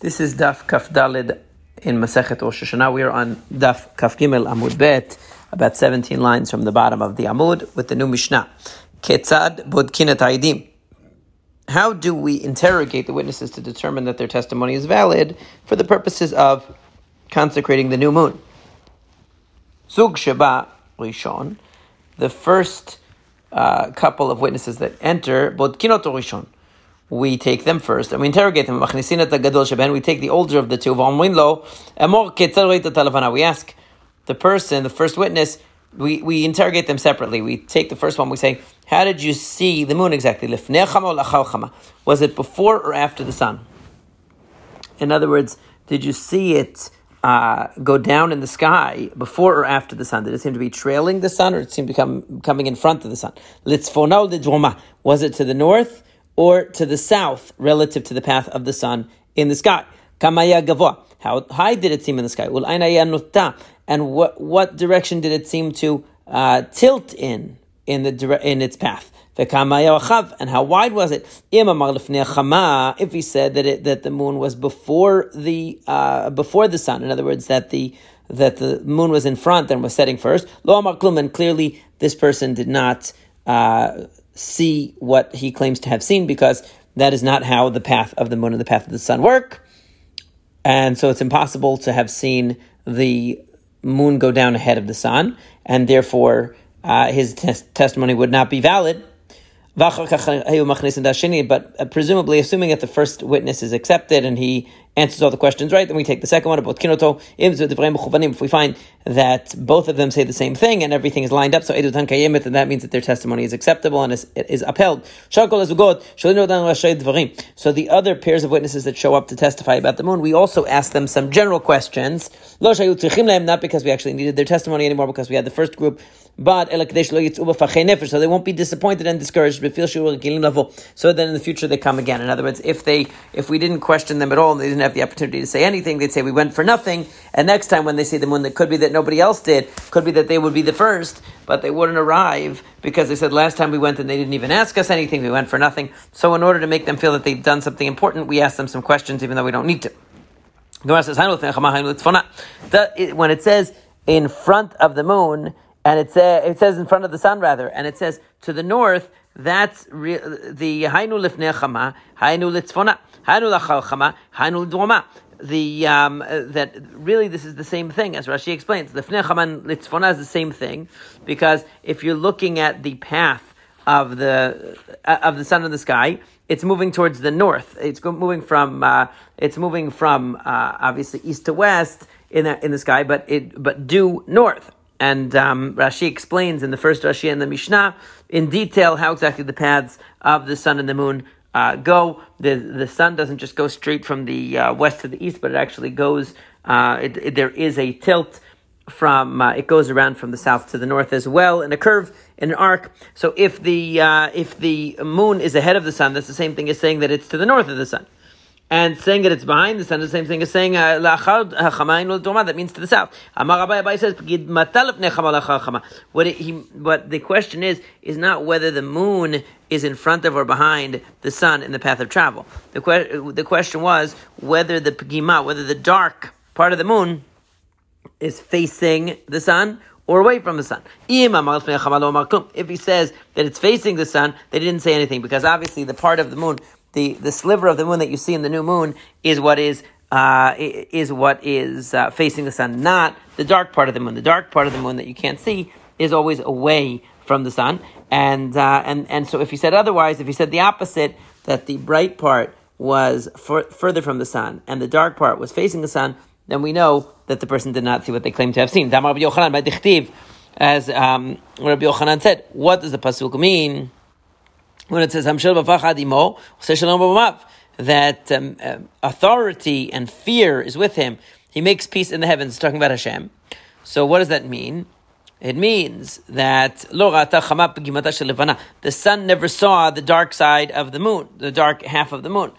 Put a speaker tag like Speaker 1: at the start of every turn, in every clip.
Speaker 1: This is Daf Kaf Dalid in Masechet Rosh Hashanah. We are on Daf Kaf Gimel Amud Bet, about 17 lines from the bottom of the Amud, with the new Mishnah. Ketzad Bodkinat Aidim. How do we interrogate the witnesses to determine that their testimony is valid for the purposes of consecrating the new moon? Zug Sheba Rishon, the first uh, couple of witnesses that enter, Bodkinot Rishon we take them first and we interrogate them. We take the older of the two. We ask the person, the first witness, we, we interrogate them separately. We take the first one, we say, How did you see the moon exactly? Was it before or after the sun? In other words, did you see it uh, go down in the sky before or after the sun? Did it seem to be trailing the sun or it seemed to come coming in front of the sun? Was it to the north? Or to the south relative to the path of the sun in the sky. Kamaya gavoa. How high did it seem in the sky? And what what direction did it seem to uh, tilt in in the in its path? And how wide was it? If he said that it, that the moon was before the uh, before the sun, in other words, that the that the moon was in front and was setting first. And clearly this person did not uh, see what he claims to have seen because that is not how the path of the moon and the path of the sun work. And so it's impossible to have seen the moon go down ahead of the sun, and therefore uh, his tes- testimony would not be valid. But uh, presumably, assuming that the first witness is accepted and he answers all the questions right, then we take the second one about kinoto. If we find that both of them say the same thing and everything is lined up, so edutan kayemet, and that means that their testimony is acceptable and is, is upheld. So the other pairs of witnesses that show up to testify about the moon, we also ask them some general questions. Not because we actually needed their testimony anymore, because we had the first group, but so they won't be disappointed and discouraged. So then in the future they come again. In other words, if they if we didn't question them at all, they didn't have the opportunity to say anything, they'd say we went for nothing. And next time when they see the moon, it could be that nobody else did, could be that they would be the first, but they wouldn't arrive because they said last time we went and they didn't even ask us anything. We went for nothing. So in order to make them feel that they've done something important, we ask them some questions, even though we don't need to. When it says in front of the moon, and it, say, it says in front of the sun rather, and it says to the north, that's re- the Hainu lifnei chama, Hainu litzfona, The um, that really this is the same thing as Rashi explains. The fnei chaman litzfona is the same thing because if you're looking at the path of the uh, of the sun in the sky, it's moving towards the north. It's moving from uh, it's moving from uh, obviously east to west in the, in the sky, but it but due north. And um, Rashi explains in the first Rashi and the Mishnah in detail how exactly the paths of the sun and the moon uh, go. The the sun doesn't just go straight from the uh, west to the east, but it actually goes. Uh, it, it, there is a tilt from uh, it goes around from the south to the north as well in a curve in an arc. So if the uh, if the moon is ahead of the sun, that's the same thing as saying that it's to the north of the sun and saying that it's behind the sun the same thing as saying uh, that means to the south. Amar says what, it, he, what the question is is not whether the moon is in front of or behind the sun in the path of travel. The, que- the question was whether the pgima, whether the dark part of the moon is facing the sun or away from the sun. If he says that it's facing the sun, they didn't say anything because obviously the part of the moon the, the sliver of the moon that you see in the new moon is what is uh, is what is uh, facing the sun, not the dark part of the moon. The dark part of the moon that you can't see is always away from the sun, and uh, and and so if you said otherwise, if you said the opposite, that the bright part was for, further from the sun and the dark part was facing the sun, then we know that the person did not see what they claim to have seen. As um, Rabbi Yochanan said, what does the pasuk mean? When it says that um, uh, authority and fear is with him. He makes peace in the heavens, talking about Hashem. So what does that mean? It means that the sun never saw the dark side of the moon, the dark half of the moon.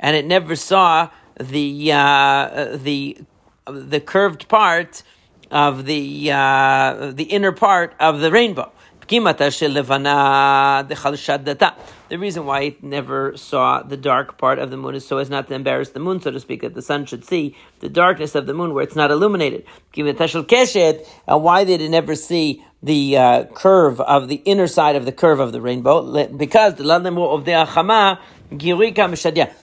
Speaker 1: And it never saw the uh, the the curved part of the uh, the inner part of the rainbow. The reason why it never saw the dark part of the moon is so as not to embarrass the moon, so to speak, that the sun should see the darkness of the moon where it's not illuminated. And why did it never see the uh, curve of the inner side of the curve of the rainbow? Because the of the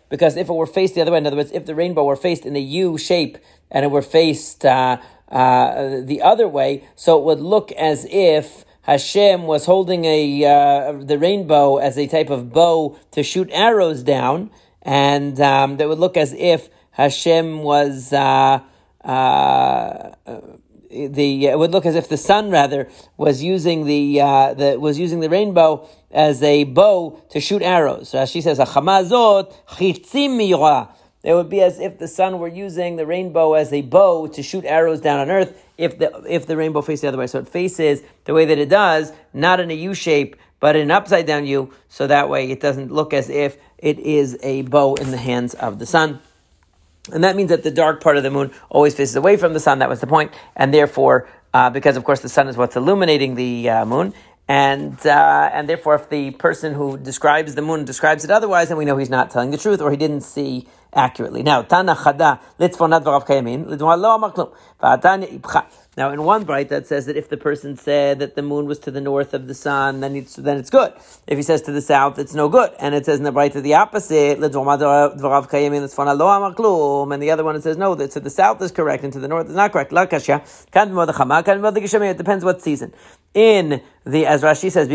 Speaker 1: because if it were faced the other way, in other words, if the rainbow were faced in a U shape and it were faced uh, uh, the other way, so it would look as if Hashem was holding a uh, the rainbow as a type of bow to shoot arrows down, and um, that would look as if Hashem was. Uh, uh, the it would look as if the sun rather was using the uh, the was using the rainbow as a bow to shoot arrows. So as she says, "Achamazot chitzim it would be as if the sun were using the rainbow as a bow to shoot arrows down on earth if the, if the rainbow faced the other way. So it faces the way that it does, not in a U shape, but in an upside down U, so that way it doesn't look as if it is a bow in the hands of the sun. And that means that the dark part of the moon always faces away from the sun. That was the point. And therefore, uh, because of course the sun is what's illuminating the uh, moon, and uh, and therefore, if the person who describes the moon describes it otherwise, then we know he's not telling the truth or he didn't see accurately. Now, Tana Chada Litzfonat Kayamin now, in one bright that says that if the person said that the moon was to the north of the sun, then it's, then it's good. If he says to the south, it's no good. And it says in the bright the opposite, and the other one it says no, that to the south is correct and to the north is not correct. La kashya kan It depends what season. In the, as Rashi says,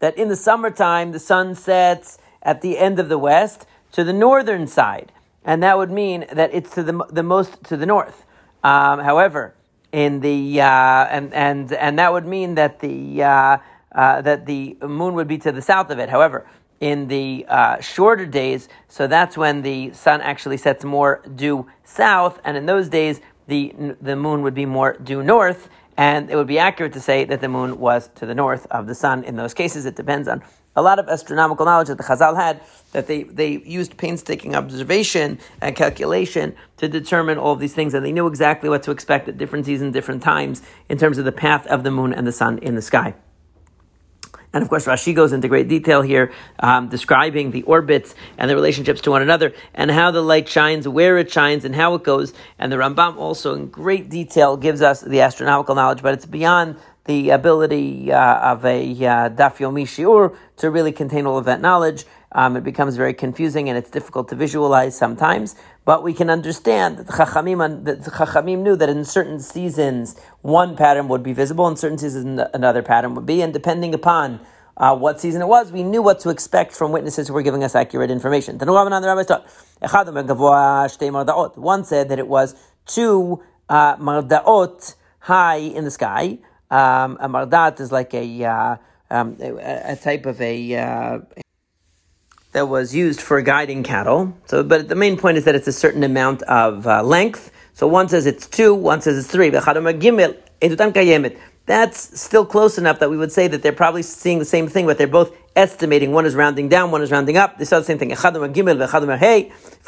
Speaker 1: that in the summertime the sun sets at the end of the west to the northern side and that would mean that it's to the, the most to the north. Um, however, in the uh, and and and that would mean that the uh, uh, that the moon would be to the south of it. However, in the uh, shorter days, so that's when the sun actually sets more due south, and in those days the the moon would be more due north, and it would be accurate to say that the moon was to the north of the sun. In those cases, it depends on a lot of astronomical knowledge that the Chazal had that they, they used painstaking observation and calculation to determine all of these things, and they knew exactly what to expect at different seasons, different times, in terms of the path of the moon and the sun in the sky. And of course, Rashi goes into great detail here, um, describing the orbits and the relationships to one another, and how the light shines, where it shines, and how it goes. And the Rambam also, in great detail, gives us the astronomical knowledge, but it's beyond the ability uh, of a uh, Daf Yomi Shiur to really contain all of that knowledge. Um, it becomes very confusing and it's difficult to visualize sometimes. But we can understand that the Chachamim, that the Chachamim knew that in certain seasons one pattern would be visible, in certain seasons another pattern would be, and depending upon uh, what season it was, we knew what to expect from witnesses who were giving us accurate information. One said that it was two uh, mardaot high in the sky. Um, a mardat is like a, uh, um, a, a, type of a uh, that was used for guiding cattle. So, but the main point is that it's a certain amount of uh, length. So one says it's two, one says it's three. That's still close enough that we would say that they're probably seeing the same thing, but they're both estimating. One is rounding down, one is rounding up. They saw the same thing. If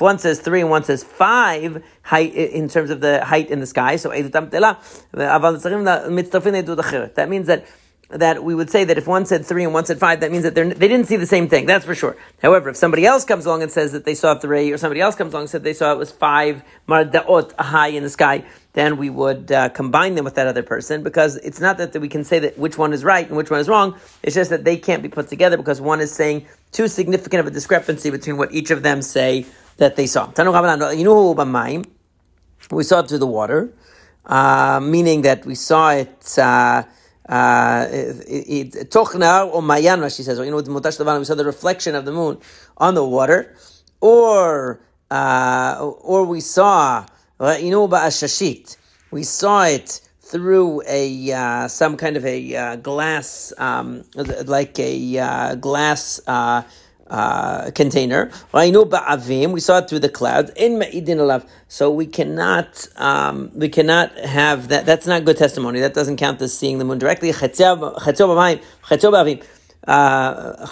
Speaker 1: one says three and one says five height in terms of the height in the sky, so that means that that we would say that if one said three and one said five, that means that they didn't see the same thing. That's for sure. However, if somebody else comes along and says that they saw three, or somebody else comes along and said they saw it was five mardaot high in the sky, then we would uh, combine them with that other person because it's not that we can say that which one is right and which one is wrong. It's just that they can't be put together because one is saying too significant of a discrepancy between what each of them say that they saw. We saw it through the water, uh, meaning that we saw it. Uh, Tochna or Mayan, she says, or you know, with Mutash we saw the reflection of the moon on the water, or uh, or we saw, you know, Shashit, we saw it through a uh, some kind of a uh, glass, um, like a uh, glass uh, container. We saw it through the clouds in. So we cannot um, we cannot have that. That's not good testimony. That doesn't count as seeing the moon directly. Uh,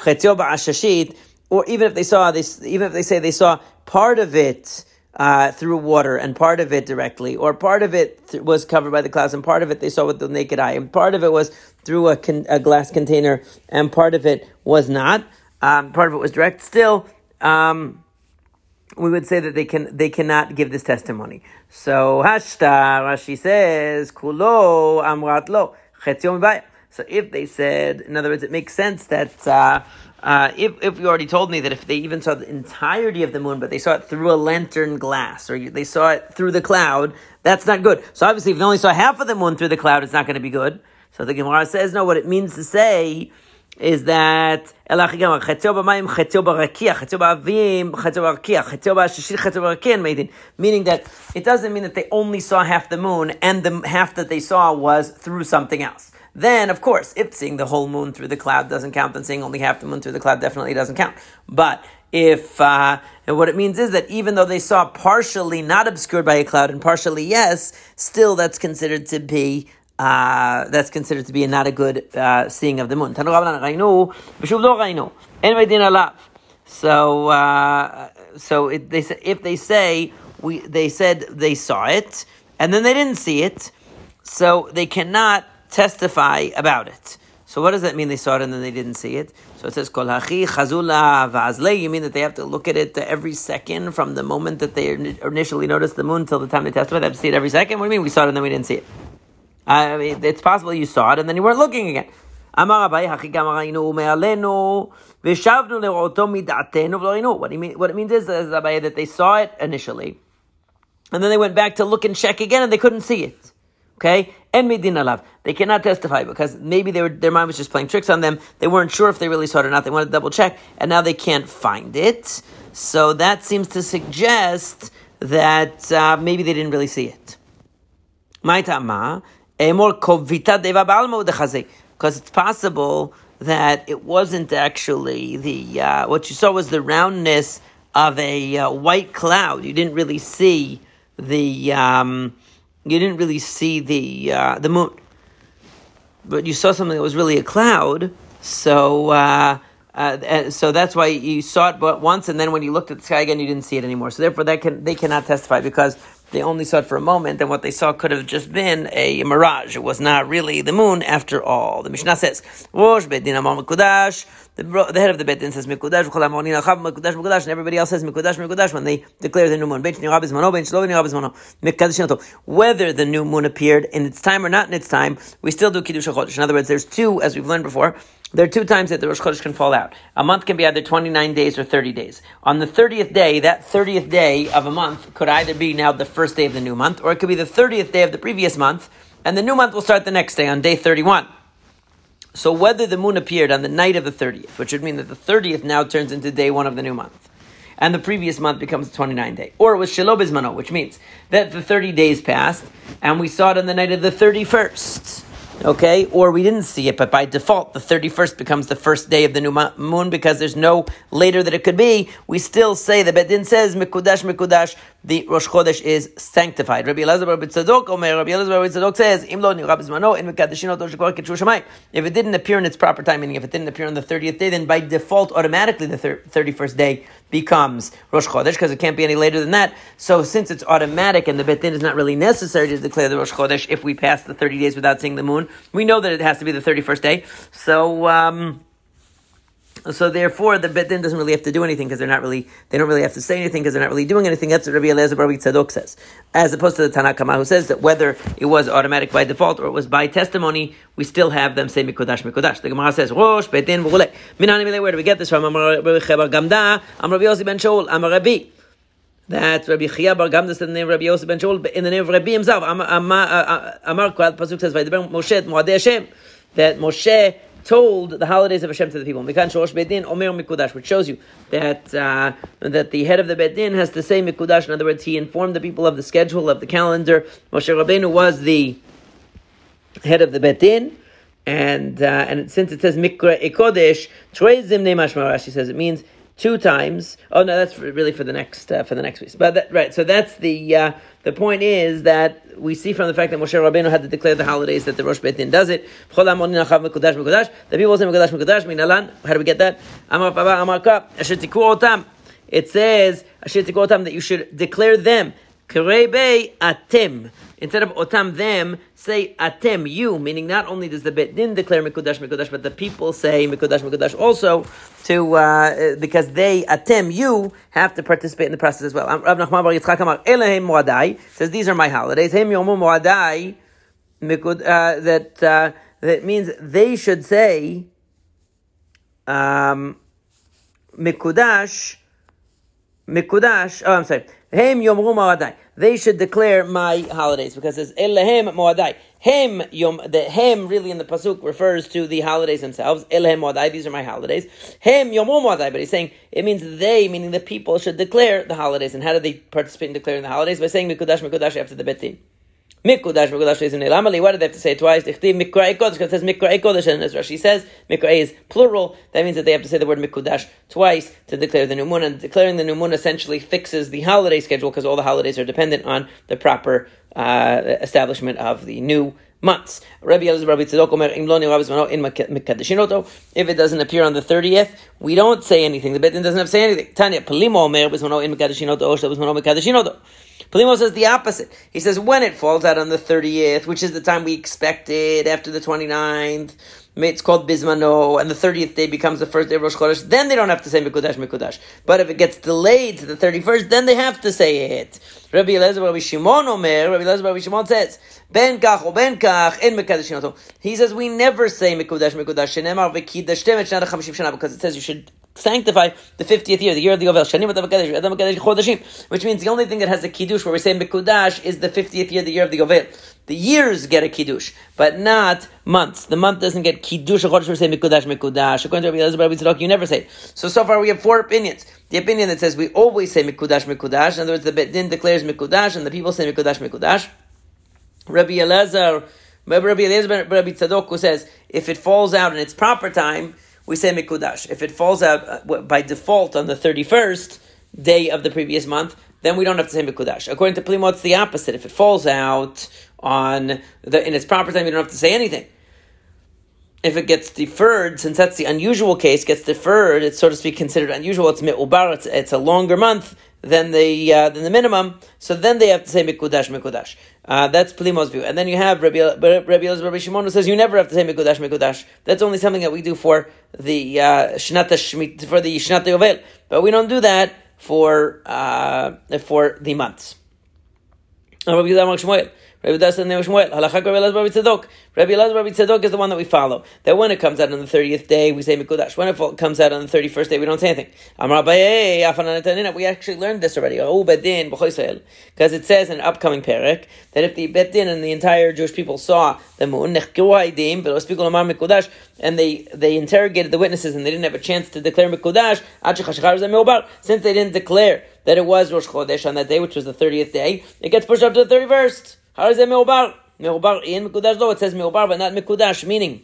Speaker 1: or even if they saw this, even if they say they saw part of it uh, through water and part of it directly, or part of it th- was covered by the clouds and part of it they saw with the naked eye, and part of it was through a, con- a glass container and part of it was not. Um, part of it was direct. Still, um, we would say that they can they cannot give this testimony. So Hashta Rashi says Kulo Amrat Lo So if they said, in other words, it makes sense that. Uh, uh, if, if you already told me that if they even saw the entirety of the moon, but they saw it through a lantern glass, or they saw it through the cloud, that's not good. So obviously, if they only saw half of the moon through the cloud, it's not going to be good. So the Gemara says, no, what it means to say is that meaning that it doesn't mean that they only saw half the moon and the half that they saw was through something else. Then, of course, if seeing the whole moon through the cloud doesn't count, then seeing only half the moon through the cloud definitely doesn't count. But if uh, what it means is that even though they saw partially not obscured by a cloud and partially yes, still that's considered to be uh, that's considered to be not a good uh, seeing of the moon. So, uh, so it, they if they say we, they said they saw it and then they didn't see it, so they cannot testify about it. So what does that mean? They saw it and then they didn't see it. So it says kol hachi chazula va'azle. You mean that they have to look at it every second from the moment that they initially noticed the moon till the time they testify. They have to see it every second. What do you mean? We saw it and then we didn't see it. I mean, it's possible you saw it and then you weren't looking again. What you mean? What it means is, is that they saw it initially, and then they went back to look and check again, and they couldn't see it. Okay, and medina lav. They cannot testify because maybe they were, their mind was just playing tricks on them. They weren't sure if they really saw it or not. They wanted to double check, and now they can't find it. So that seems to suggest that uh, maybe they didn't really see it. Because it's possible that it wasn't actually the uh, what you saw was the roundness of a uh, white cloud. You didn't really see the um, you didn't really see the uh, the moon, but you saw something that was really a cloud. So. Uh, uh, so that's why you saw it but once, and then when you looked at the sky again, you didn't see it anymore. So therefore, that can they cannot testify because they only saw it for a moment, and what they saw could have just been a mirage. It was not really the moon after all. The Mishnah says, the, the head of the Bet Din says Mikudash, Mikudash, Mikudash, and everybody else says Mikudash, Mikudash when they declare the new moon. Whether the new moon appeared in its time or not in its time, we still do Kiddush HaChodesh. In other words, there's two, as we've learned before, there are two times that the Rosh Chodesh can fall out. A month can be either 29 days or 30 days. On the 30th day, that 30th day of a month could either be now the first day of the new month, or it could be the 30th day of the previous month, and the new month will start the next day on day 31. So whether the moon appeared on the night of the 30th, which would mean that the 30th now turns into day one of the new month, and the previous month becomes the 29 day, or it was Shalobizmano, which means that the 30 days passed, and we saw it on the night of the 31st okay? Or we didn't see it, but by default, the 31st becomes the first day of the new moon because there's no later that it could be. We still say the Bedin says, Mikudash, Mikudash, the Rosh Chodesh is sanctified. Rabbi Elazar Rabbi Tzadok, Omer, Rabbi Elazar Rabbi Tzadok says, Imlo Nirab in Mekadashino If it didn't appear in its proper time, meaning if it didn't appear on the 30th day, then by default, automatically the 31st day becomes Rosh Chodesh because it can't be any later than that. So since it's automatic and the Bet Din is not really necessary to declare the Rosh Chodesh if we pass the 30 days without seeing the moon, we know that it has to be the 31st day. So, um, so therefore, the Bet Din doesn't really have to do anything because they're not really, they don't really have to say anything because they're not really doing anything. That's what Rabbi Eliezer Rabbi Tzadok says. As opposed to the Tanna Kamma who says that whether it was automatic by default or it was by testimony, we still have them say Mikodash, Mikodash. The Gemara says, Rosh, Bet Din, where do we get this from? Chebar Gamda, Rabbi Yossi ben Shaul, Amar Rabbi. That Rabbi Chia Bar Gamda said the name of Rabbi Yosef ben Shaul in the name of Rabbi himself. Amar Kwad Pasuk says, Moshe Moadei Hashem, that Moshe told the holidays of Hashem to the people. Mikan Bedin Omer Mikudash, which shows you that uh, that the head of the Bedin has to say Mikudash. In other words, he informed the people of the schedule of the calendar. Moshe Rabbeinu was the head of the Bedin. And uh, and since it says Mikra Ekodesh, Troy Zimne Mashmarash, he says it means two times. Oh no, that's really for the next uh, for the next week. But that, right, so that's the uh, the point is that we see from the fact that Moshe Rabbeinu had to declare the holidays that the Rosh Beit Din does it. The people say Mekudash Mekudash Minalan. How do we get that? It says that you should declare them. Kerebe atem. Instead of otam them, say atem you, meaning not only does the bet din declare mikudash mikudash, but the people say mikudash mikudash also to uh, because they atem you have to participate in the process as well. Rav Nachman Bar Yitzchak Amar Elohim Moadai says these are my holidays. Hem yomu Moadai uh, that uh, that means they should say um, mikudash mikudash. Oh, I'm sorry. Hem yomru moadai. They should declare my holidays because it's elahem moadai. Hem yom. The hem really in the pasuk refers to the holidays themselves. Elahem moadai. These are my holidays. Hem yomru moadai. But he's saying it means they, meaning the people, should declare the holidays. And how do they participate in declaring the holidays? By saying mikudash mikudash after the betin. Mikudash, Mikudash is in Elamali. Why did they have to say it twice? Dichtiv Mikra Kodesh, because it says Mikra Kodesh, and as Rashi says, Mikra is plural. That means that they have to say the word Mikudash twice to declare the new moon, and declaring the new moon essentially fixes the holiday schedule because all the holidays are dependent on the proper uh, establishment of the new months. Rabbi Rabbi Tzadok Omer Im Lo in Mikadeshinoto. If it doesn't appear on the thirtieth, we don't say anything. The Bedin doesn't have to say anything. Tanya Palimo Omer Bizmano in Mikadeshinoto Osha Bizmano Mikadeshinoto. Palimo says the opposite. He says when it falls out on the 30th, which is the time we expected after the 29th, it's called Bismano, and the 30th day becomes the first day of Rosh Chodesh, then they don't have to say Mikudash, Mikudash. But if it gets delayed to the 31st, then they have to say it. Rabbi Elazar, Rabbi Shimon Omer, Rabbi Elazar, Rabbi Shimon says, Ben kach o ben kach in Mekadesh He says we never say Mikudash, Mikudash, Shenemar v'kidash temet shnat shana, because it says you should sanctify the 50th year, the year of the Yovel, which means the only thing that has a kiddush where we say Mikudash is the 50th year, the year of the Yovel. The years get a kiddush, but not months. The month doesn't get kiddush. We say mikudash mikudash. According to you never say. So so far we have four opinions. The opinion that says we always say mikudash mikudash. In other words, the Bet din declares mikudash, and the people say mikudash mikudash. Rabbi Elazar, Rabbi Elazar, Rabbi Tzadok, who says if it falls out in its proper time, we say mikudash. If it falls out uh, by default on the thirty first day of the previous month, then we don't have to say mikudash. According to Plimo, it's the opposite. If it falls out on the, in its proper time, you don't have to say anything. If it gets deferred, since that's the unusual case, gets deferred, it's so to speak considered unusual. It's mi'ubar, it's, it's a longer month than the uh, than the minimum. So then they have to say mikudash mikudash. Uh, that's Plimo's view. And then you have Rabbi Rabbi Rabbi Shimon who says you never have to say mikudash mikudash. That's only something that we do for the uh, shnata for the shnata yovel, but we don't do that for uh, for the months. Rabbi Das and Shmuel. Halacha Rabbi Elazar Rabbi Tzadok. Rabbi Elazar Rabbi Tzadok is the one that we follow. That when it comes out on the thirtieth day, we say Mikudash. When it comes out on the thirty first day, we don't say anything. Amar We actually learned this already. Oh, bedin because it says in an upcoming parak that if the bedin and the entire Jewish people saw the moon, and they they interrogated the witnesses and they didn't have a chance to declare Mikudash, since they didn't declare that it was Rosh Chodesh on that day, which was the 30th day, it gets pushed up to the 31st. How is it Me'obar? Me'obar in Mikudash, though it says Me'obar, but not Mikudash, meaning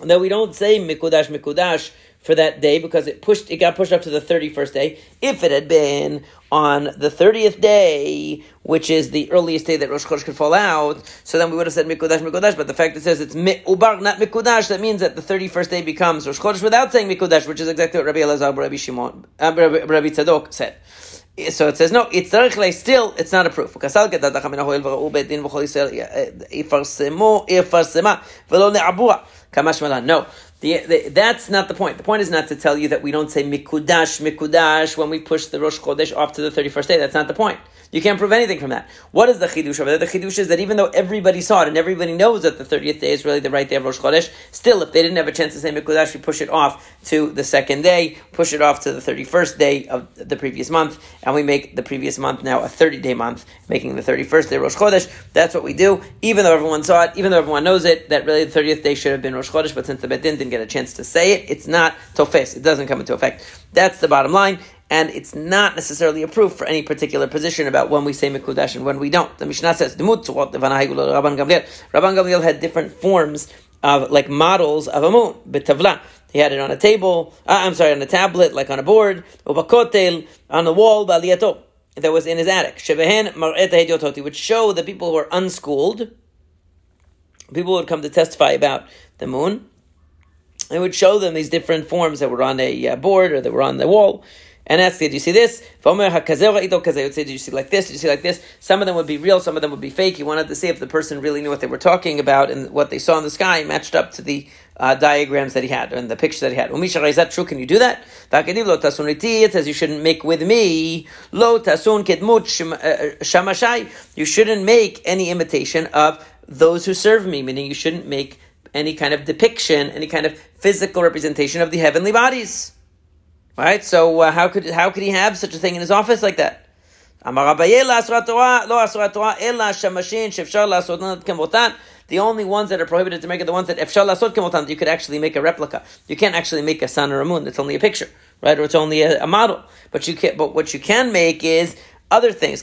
Speaker 1: that we don't say Mikudash, Mikudash for that day because it pushed, it got pushed up to the 31st day. If it had been on the 30th day, which is the earliest day that Rosh Chodesh could fall out, so then we would have said Mikudash, Mikudash, but the fact it says it's Me'ubar, not Mikudash, that means that the 31st day becomes Rosh Chodesh without saying Mikudash, which is exactly what Rabbi Elazar, Rabbi Shimon, uh, Rabbi, Rabbi Tzadok said. So it says no. It's still it's not a proof. Not No, the, the, that's not the point. The point is not to tell you that we don't say mikudash mikudash when we push the Rosh Chodesh off to the thirty first day. That's not the point. You can't prove anything from that. What is the chidush over there? The chidush is that even though everybody saw it and everybody knows that the 30th day is really the right day of Rosh Chodesh, still, if they didn't have a chance to say Mikudash, we push it off to the second day, push it off to the 31st day of the previous month, and we make the previous month now a 30 day month, making the 31st day Rosh Chodesh. That's what we do, even though everyone saw it, even though everyone knows it, that really the 30th day should have been Rosh Chodesh, but since the Bedin didn't get a chance to say it, it's not tofes. It doesn't come into effect. That's the bottom line and it's not necessarily a proof for any particular position about when we say Mekudash and when we don't. The Mishnah says, Rabban Gamliel Rabban Gamliel had different forms of, like models of a moon, betavla. He had it on a table, uh, I'm sorry, on a tablet, like on a board, ubakotel, on the wall, baliyato, that was in his attic. Shebehen mar'et would show the people who are unschooled, people would come to testify about the moon, it would show them these different forms that were on a uh, board or that were on the wall, and ask, did you see this? I would say, Did you see like this? Did you see like this? Some of them would be real, some of them would be fake. He wanted to see if the person really knew what they were talking about and what they saw in the sky matched up to the uh, diagrams that he had and the pictures that he had. Is that true? Can you do that? It says you shouldn't make with me. Uh, shamashai. You shouldn't make any imitation of those who serve me, meaning you shouldn't make any kind of depiction, any kind of physical representation of the heavenly bodies. Right? So uh, how could how could he have such a thing in his office like that? The only ones that are prohibited to make are the ones that efshal lasot kemotan, you could actually make a replica. You can't actually make a sun or a moon. It's only a picture, right? Or it's only a, a model. But you can but what you can make is other things.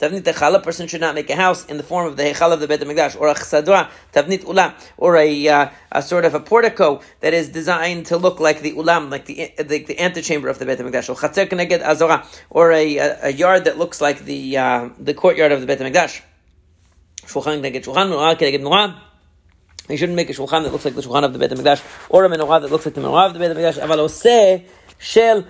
Speaker 1: Tavnit Echal, a person should not make a house in the form of the Hechal of the Beit HaMikdash, or a Chsadra, Tavnit Ulam, or a, uh, a sort of a portico that is designed to look like the Ulam, like the, the, antechamber of the Beit HaMikdash, or Chatzer Keneged Azora, or a, a, yard that looks like the, uh, the courtyard of the Beit HaMikdash. Shulchan Keneged Shulchan, Menorah Keneged Menorah, you shouldn't make a shulchan that looks like the shulchan of the Beit HaMikdash, or a menorah that looks like the menorah of the Beit HaMikdash. Aval oseh shel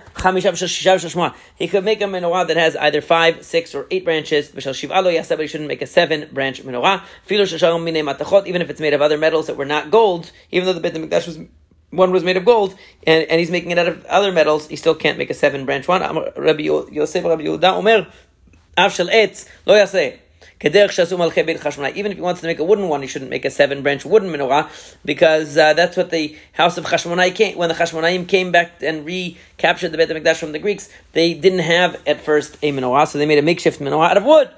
Speaker 1: He could make a menorah that has either five, six, or eight branches. V'shel shiva lo but he shouldn't make a seven-branch menorah. Filo minei matachot, even if it's made of other metals that were not gold, even though the Beit HaMikdash was one was made of gold, and, and he's making it out of other metals, he still can't make a seven-branch one. Rabbi Yosef, Rabbi Yehuda, Omer, etz, lo yaseh. Even if he wants to make a wooden one, he shouldn't make a seven branch wooden menorah because uh, that's what the house of Chashmonai came. When the Chashmonaim came back and recaptured the Beit HaMikdash from the Greeks, they didn't have at first a menorah, so they made a makeshift menorah out of wood.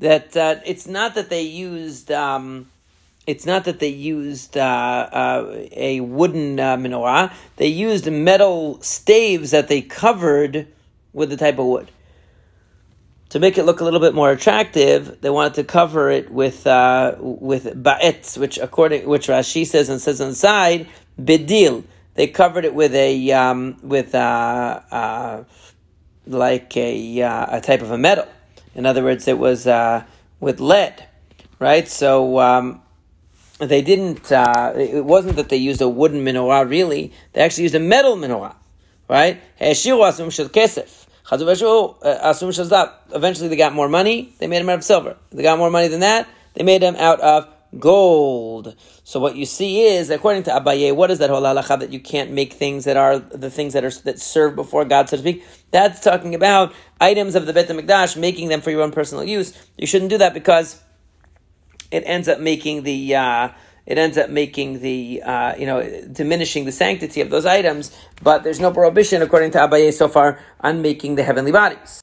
Speaker 1: That uh, it's not that they used. Um, it's not that they used uh, uh, a wooden uh, menorah. They used metal staves that they covered with the type of wood. To make it look a little bit more attractive, they wanted to cover it with uh, with ba'etz, which according which Rashi says and says inside bedil. They covered it with a um, with uh, uh, like a a type of a metal. In other words, it was with lead, right? So. Um, they didn't, uh, it wasn't that they used a wooden menorah really, they actually used a metal menorah, right? Eventually they got more money, they made them out of silver. They got more money than that, they made them out of gold. So what you see is, according to Abaye, what is that whole halacha that you can't make things that are the things that are that serve before God, so to speak? That's talking about items of the Bet Hamikdash, making them for your own personal use. You shouldn't do that because it ends up making the uh, it ends up making the uh, you know diminishing the sanctity of those items. But there's no prohibition, according to Abaye, so far on making the heavenly bodies.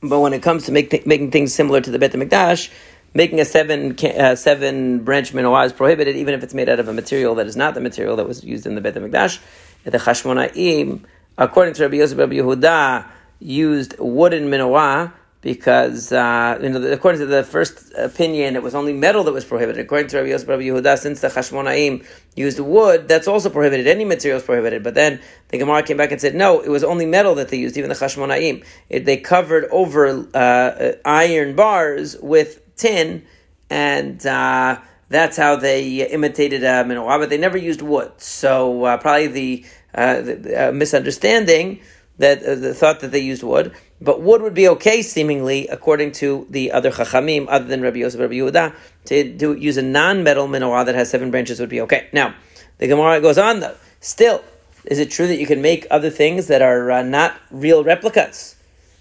Speaker 1: But when it comes to th- making things similar to the Bet Hamikdash, making a seven uh, seven branch menorah is prohibited, even if it's made out of a material that is not the material that was used in the Bet Hamikdash. The Chashmonaim, according to Rabbi Yosef Rabbi Yehuda, used wooden menorah because uh, you know, according to the first opinion, it was only metal that was prohibited. According to Rabbi Yosef Rabbi Yehuda, since the Chashmonaim used wood, that's also prohibited. Any material is prohibited. But then the Gemara came back and said, no, it was only metal that they used, even the Chashmonaim. It, they covered over uh, iron bars with tin, and uh, that's how they imitated a menorah, but they never used wood. So uh, probably the, uh, the uh, misunderstanding that the thought that they used wood. But wood would be okay, seemingly, according to the other chachamim, other than Rabbi Yosef, Rabbi Yehuda, to do, use a non-metal menorah that has seven branches would be okay. Now, the Gemara goes on though. Still, is it true that you can make other things that are uh, not real replicas?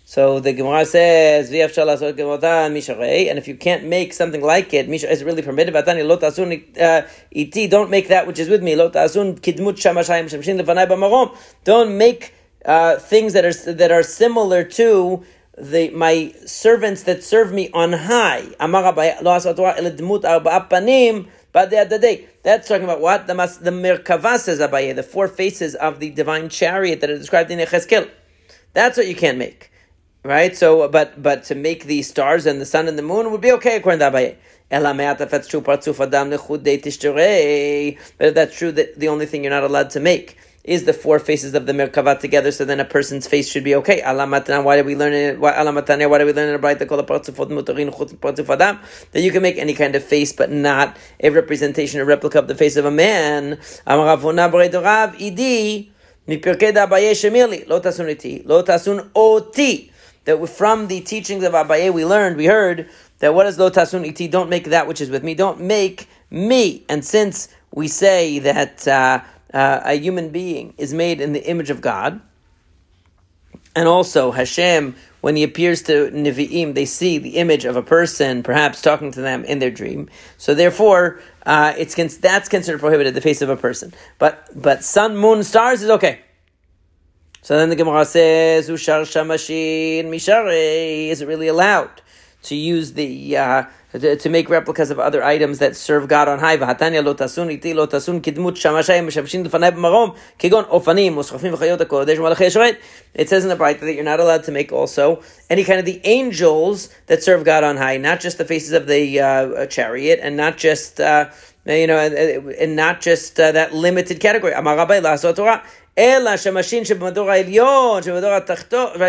Speaker 1: So the Gemara says, and if you can't make something like it, is it really permitted. Uh, don't make that which is with me. Don't make uh, things that are that are similar to the my servants that serve me on high. That's talking about what the the merkava says Abaye, the four faces of the divine chariot that are described in Echeskel. That's what you can't make, right? So, but but to make the stars and the sun and the moon would be okay according to Abaye. But if that's true, that the only thing you're not allowed to make is the four faces of the Merkava together, so then a person's face should be okay. Alamatana, why did we learn it? Why, why did we learn it about the That you can make any kind of face, but not a representation, a replica of the face of a man. That from the teachings of Abaye we learned, we heard that what is lo tasun iti? Don't make that which is with me. Don't make me. And since we say that uh, uh, a human being is made in the image of God, and also Hashem, when he appears to Nevi'im, they see the image of a person, perhaps talking to them in their dream. So therefore, uh, it's that's considered prohibited, the face of a person. But but sun, moon, stars is okay. So then the Gemara says, "Ushar shamashin mishare." Is it really allowed to use the uh, to, to, make replicas of other items that serve God on high. והתניא לא תסון איתי לא תסון כדמות שמשיים משמשים לפניי במרום, כגון אופנים וסחפים וחיות הקודש ומלאכי השרת. It says in the Bright that you're not allowed to make also any kind of the angels that serve God on high, not just the faces of the uh, chariot, and not just uh, you know, and, not just uh, that limited category. Right,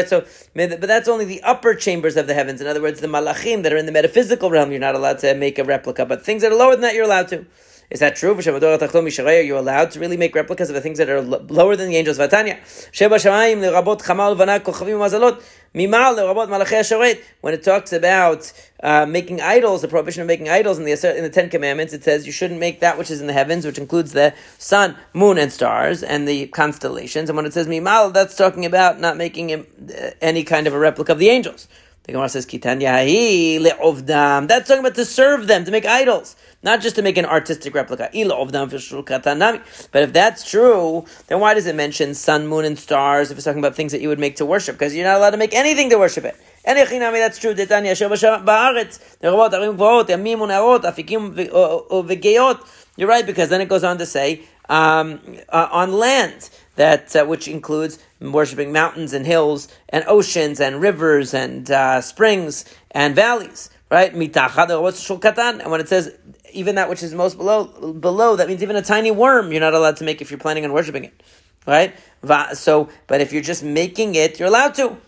Speaker 1: so, but that's only the upper chambers of the heavens. In other words, the malachim that are in the metaphysical realm, you're not allowed to make a replica, but things that are lower than that, you're allowed to. Is that true? Are you allowed to really make replicas of the things that are lower than the angels? Vatanya. When it talks about uh, making idols, the prohibition of making idols in the in the Ten Commandments, it says you shouldn't make that which is in the heavens, which includes the sun, moon, and stars, and the constellations. And when it says mimal, that's talking about not making uh, any kind of a replica of the angels. The Gemara says, That's talking about to serve them, to make idols, not just to make an artistic replica. But if that's true, then why does it mention sun, moon, and stars if it's talking about things that you would make to worship? Because you're not allowed to make anything to worship it. That's true. You're right, because then it goes on to say, um, uh, on land that uh, which includes worshiping mountains and hills and oceans and rivers and uh, springs and valleys. Right, and when it says even that which is most below, below that means even a tiny worm you're not allowed to make if you're planning on worshiping it. Right, so but if you're just making it, you're allowed to.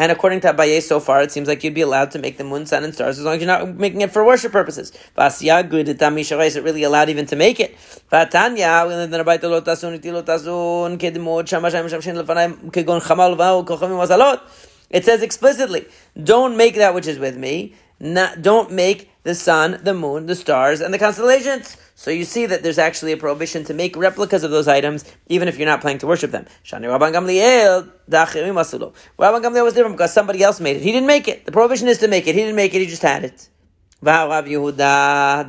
Speaker 1: And according to Abaye, so far, it seems like you'd be allowed to make the moon, sun, and stars as long as you're not making it for worship purposes. Is it really allowed even to make it? It says explicitly, don't make that which is with me, not, don't make the sun, the moon, the stars, and the constellations. So you see that there's actually a prohibition to make replicas of those items, even if you're not planning to worship them. Shani Rabban Gamliel, Rabban Gamliel was different because somebody else made it. He didn't make it. The prohibition is to make it. He didn't make it. He just had it. Yehuda,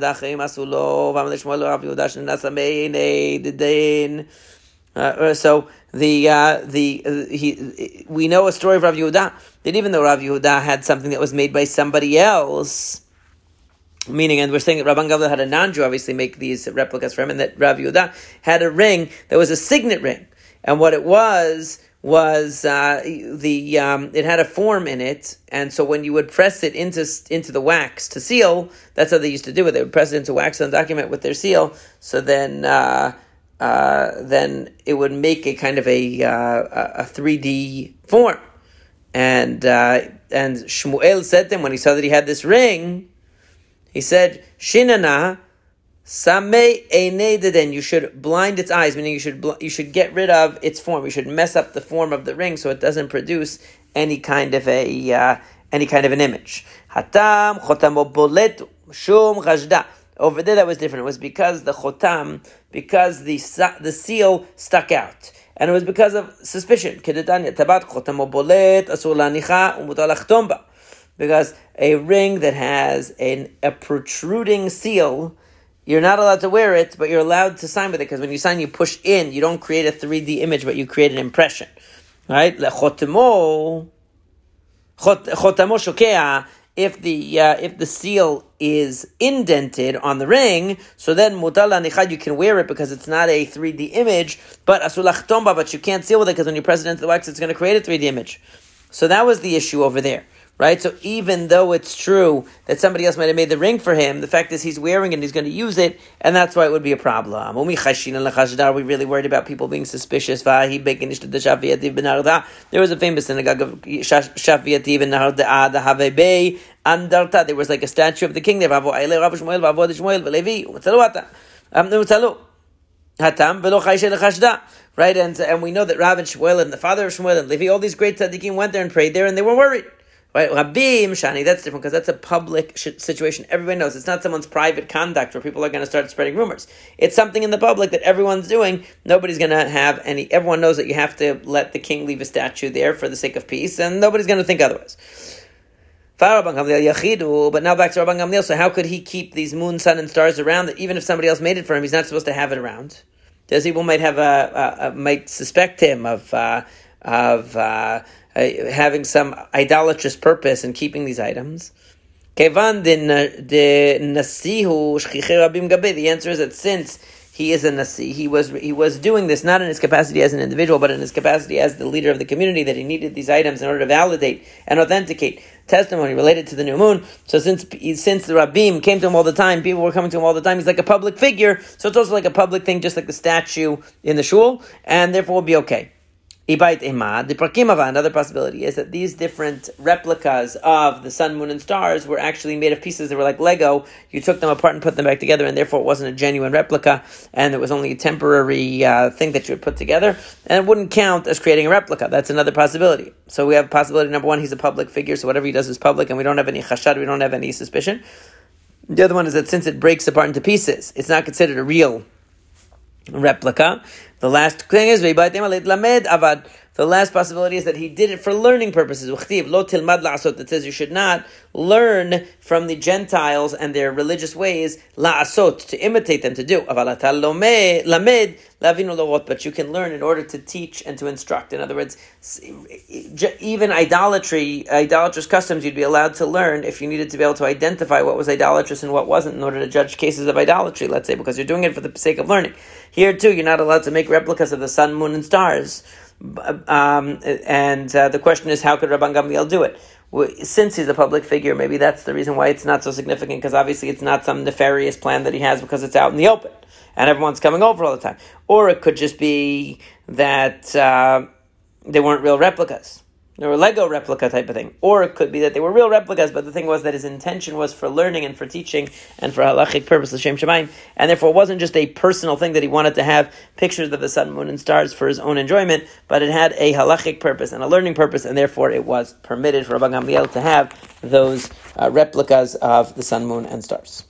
Speaker 1: uh, so the uh, the uh, he we know a story of Rav Yehuda that even though Rav Yehuda had something that was made by somebody else, Meaning, and we're saying that Rabban Gamliel had a non-Jew obviously make these replicas for him, and that Rav Yehuda had a ring that was a signet ring, and what it was was uh, the um, it had a form in it, and so when you would press it into into the wax to seal, that's how they used to do it. They would press it into wax on document with their seal. So then. Uh, uh, then it would make a kind of a uh, a three D form, and uh, and Shmuel said to him when he saw that he had this ring, he said, Shinana, Samei Einededen, you should blind its eyes, meaning you should bl- you should get rid of its form. You should mess up the form of the ring so it doesn't produce any kind of a uh, any kind of an image. Hatam chotamo boletu shum chajda. Over there, that was different. It was because the chotam, because the the seal stuck out, and it was because of suspicion. Tabat chotamo because a ring that has an, a protruding seal, you're not allowed to wear it, but you're allowed to sign with it because when you sign, you push in. You don't create a 3D image, but you create an impression. Right? If the uh, if the seal is indented on the ring, so then mutala nichad you can wear it because it's not a 3D image, but asulach but you can't seal with it because when you press it into the wax, it's going to create a 3D image. So that was the issue over there. Right? So even though it's true that somebody else might have made the ring for him, the fact is he's wearing it and he's going to use it, and that's why it would be a problem. Are we really worried about people being suspicious? There was a famous synagogue of Shafiativ and Andarta. There was like a statue of the king there. Um, right, and, and we know that Rav and Shmuel and the father of Shmuel and Levi, all these great tzaddikim went there and prayed there, and they were worried. Right, Rabim Shani, that's different because that's a public sh- situation. Everybody knows it's not someone's private conduct where people are going to start spreading rumors. It's something in the public that everyone's doing. Nobody's going to have any. Everyone knows that you have to let the king leave a statue there for the sake of peace, and nobody's going to think otherwise. But now back to Rabban Gamliel. So how could he keep these moon, sun, and stars around? That even if somebody else made it for him, he's not supposed to have it around. There's people might have a, a, a might suspect him of uh, of. Uh, Uh, having some idolatrous purpose in keeping these items. The answer is that since he is a nasi, he was he was doing this not in his capacity as an individual, but in his capacity as the leader of the community. That he needed these items in order to validate and authenticate testimony related to the new moon. So since since the rabbim came to him all the time, people were coming to him all the time. He's like a public figure, so it's also like a public thing, just like the statue in the shul, and therefore will be okay. Ibait. The Prakimava, another possibility is that these different replicas of the sun, moon, and stars were actually made of pieces that were like Lego. You took them apart and put them back together, and therefore it wasn't a genuine replica, and it was only a temporary uh, thing that you would put together, and it wouldn't count as creating a replica. That's another possibility. So we have possibility number one, he's a public figure, so whatever he does is public, and we don't have any chashad, we don't have any suspicion. The other one is that since it breaks apart into pieces, it's not considered a real replica. The last thing is. The last possibility is that he did it for learning purposes. That says you should not learn from the Gentiles and their religious ways la'asot to imitate them to do. But you can learn in order to teach and to instruct. In other words, even idolatry, idolatrous customs, you'd be allowed to learn if you needed to be able to identify what was idolatrous and what wasn't in order to judge cases of idolatry. Let's say because you're doing it for the sake of learning. Here too, you're not allowed to make replicas of the sun, moon, and stars. Um, and uh, the question is, how could Rabban Gamliel do it? Since he's a public figure, maybe that's the reason why it's not so significant, because obviously it's not some nefarious plan that he has because it's out in the open and everyone's coming over all the time. Or it could just be that uh, they weren't real replicas. They were Lego replica type of thing. Or it could be that they were real replicas, but the thing was that his intention was for learning and for teaching and for halachic purposes, Shem Shemaim. And therefore it wasn't just a personal thing that he wanted to have pictures of the sun, moon, and stars for his own enjoyment, but it had a halachic purpose and a learning purpose, and therefore it was permitted for Rabban Gamliel to have those uh, replicas of the sun, moon, and stars.